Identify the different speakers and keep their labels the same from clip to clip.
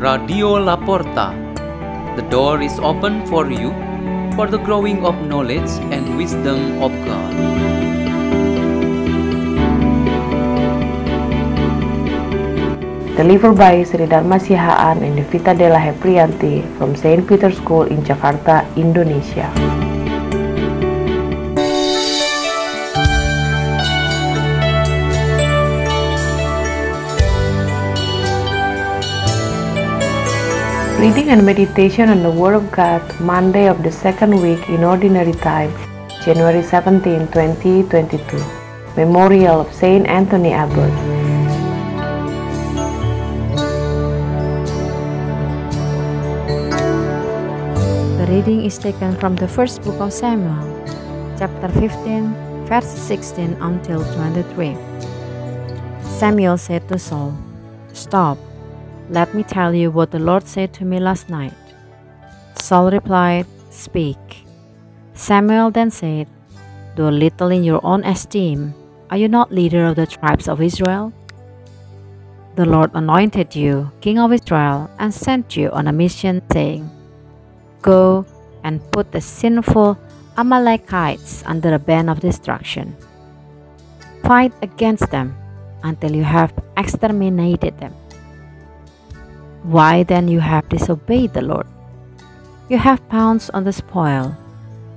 Speaker 1: Radio Laporta. The door is open for you for the growing of knowledge and wisdom of God.
Speaker 2: Delivered by Sri Dharma Sihaan and Devita Della Heprianti from St. Peter's School in Jakarta, Indonesia. Reading and meditation on the Word of God, Monday of the second week in Ordinary Time, January 17, 2022. Memorial of Saint Anthony Abbot.
Speaker 3: The reading is taken from the first book of Samuel, chapter 15, verses 16 until 23. Samuel said to Saul, Stop, let me tell you what the Lord said to me last night. Saul replied, Speak. Samuel then said, Do little in your own esteem. Are you not leader of the tribes of Israel? The Lord anointed you king of Israel and sent you on a mission, saying, Go and put the sinful Amalekites under a ban of destruction. Fight against them until you have exterminated them. Why then you have disobeyed the Lord? You have pounced on the spoil,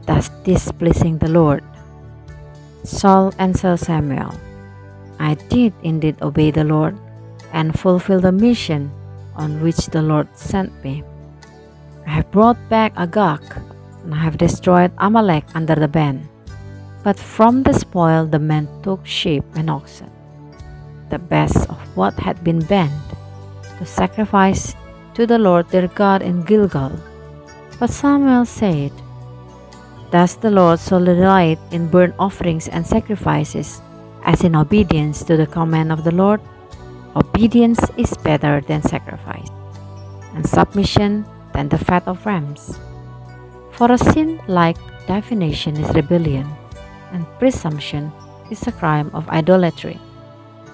Speaker 3: thus displeasing the Lord. Saul answered Samuel, I did indeed obey the Lord and fulfill the mission on which the Lord sent me. I have brought back Agag, and I have destroyed Amalek under the ban. But from the spoil the men took sheep and oxen, the best of what had been banned, to sacrifice to the Lord their God in Gilgal. But Samuel said, Does the Lord so delight in burnt offerings and sacrifices as in obedience to the command of the Lord? Obedience is better than sacrifice, and submission than the fat of rams. For a sin like divination is rebellion, and presumption is a crime of idolatry.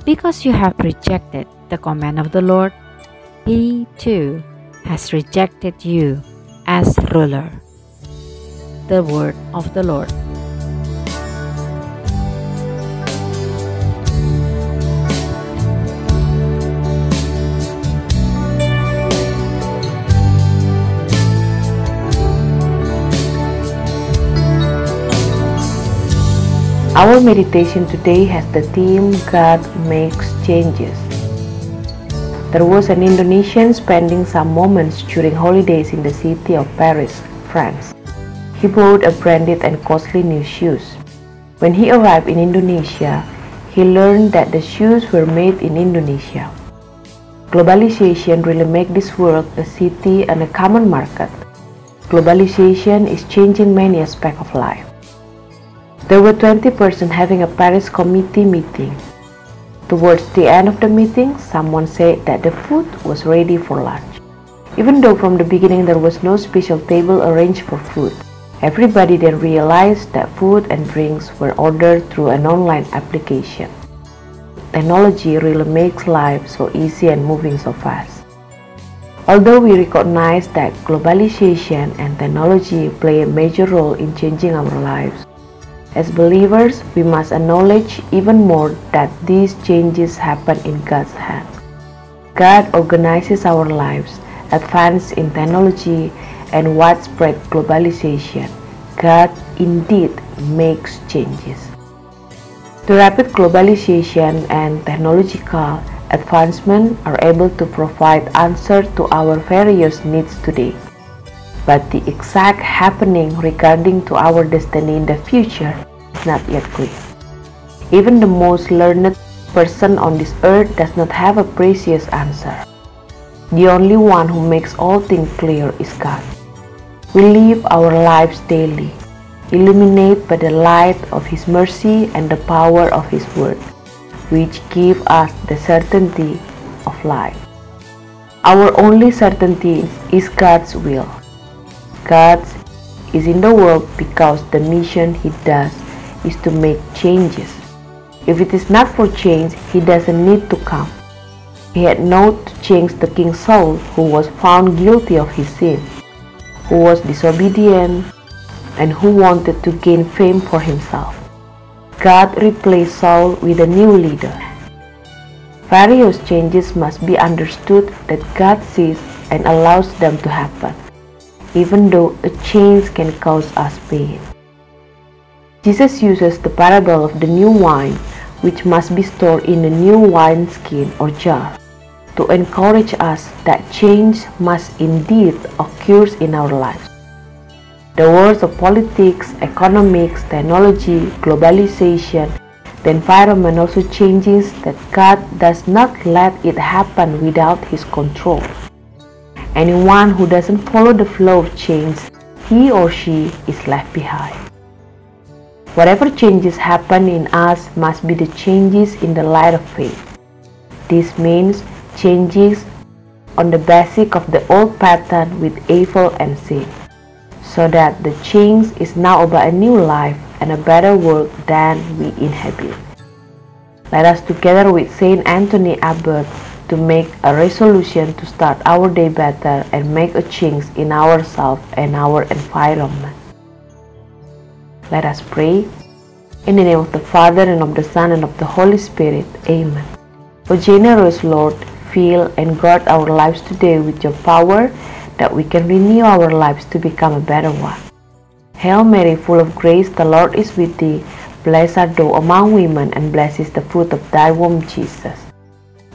Speaker 3: Because you have rejected the command of the Lord, he too has rejected you as ruler. The word of the Lord.
Speaker 2: Our meditation today has the theme God makes changes. There was an Indonesian spending some moments during holidays in the city of Paris, France. He bought a branded and costly new shoes. When he arrived in Indonesia, he learned that the shoes were made in Indonesia. Globalization really made this world a city and a common market. Globalization is changing many aspects of life. There were 20 persons having a parish committee meeting. Towards the end of the meeting, someone said that the food was ready for lunch. Even though from the beginning there was no special table arranged for food, everybody then realized that food and drinks were ordered through an online application. Technology really makes life so easy and moving so fast. Although we recognize that globalization and technology play a major role in changing our lives, as believers, we must acknowledge even more that these changes happen in God's hand. God organizes our lives, advance in technology, and widespread globalization. God indeed makes changes. The rapid globalization and technological advancement are able to provide answers to our various needs today but the exact happening regarding to our destiny in the future is not yet clear. Even the most learned person on this earth does not have a precise answer. The only one who makes all things clear is God. We live our lives daily, illuminated by the light of His mercy and the power of His word, which give us the certainty of life. Our only certainty is God's will. God is in the world because the mission He does is to make changes. If it is not for change, He doesn't need to come. He had not to change the King Saul, who was found guilty of his sin, who was disobedient, and who wanted to gain fame for himself. God replaced Saul with a new leader. Various changes must be understood that God sees and allows them to happen, even though a change can cause us pain. Jesus uses the parable of the new wine, which must be stored in a new wineskin or jar, to encourage us that change must indeed occur in our lives. The worlds of politics, economics, technology, globalization, the environment also changes that God does not let it happen without His control. Anyone who doesn't follow the flow of change, he or she is left behind. Whatever changes happen in us must be the changes in the light of faith. This means changes on the basis of the old pattern with evil and sin, so that the change is now about a new life and a better world than we inhabit. Let us together with Saint Anthony Abbot to make a resolution to start our day better and make a change in ourselves and our environment. Let us pray. In the name of the Father, and of the Son, and of the Holy Spirit. Amen. O generous Lord, fill and guard our lives today with your power that we can renew our lives to become a better one. Hail Mary, full of grace, the Lord is with thee. Blessed art thou among women, and blessed is the fruit of thy womb, Jesus.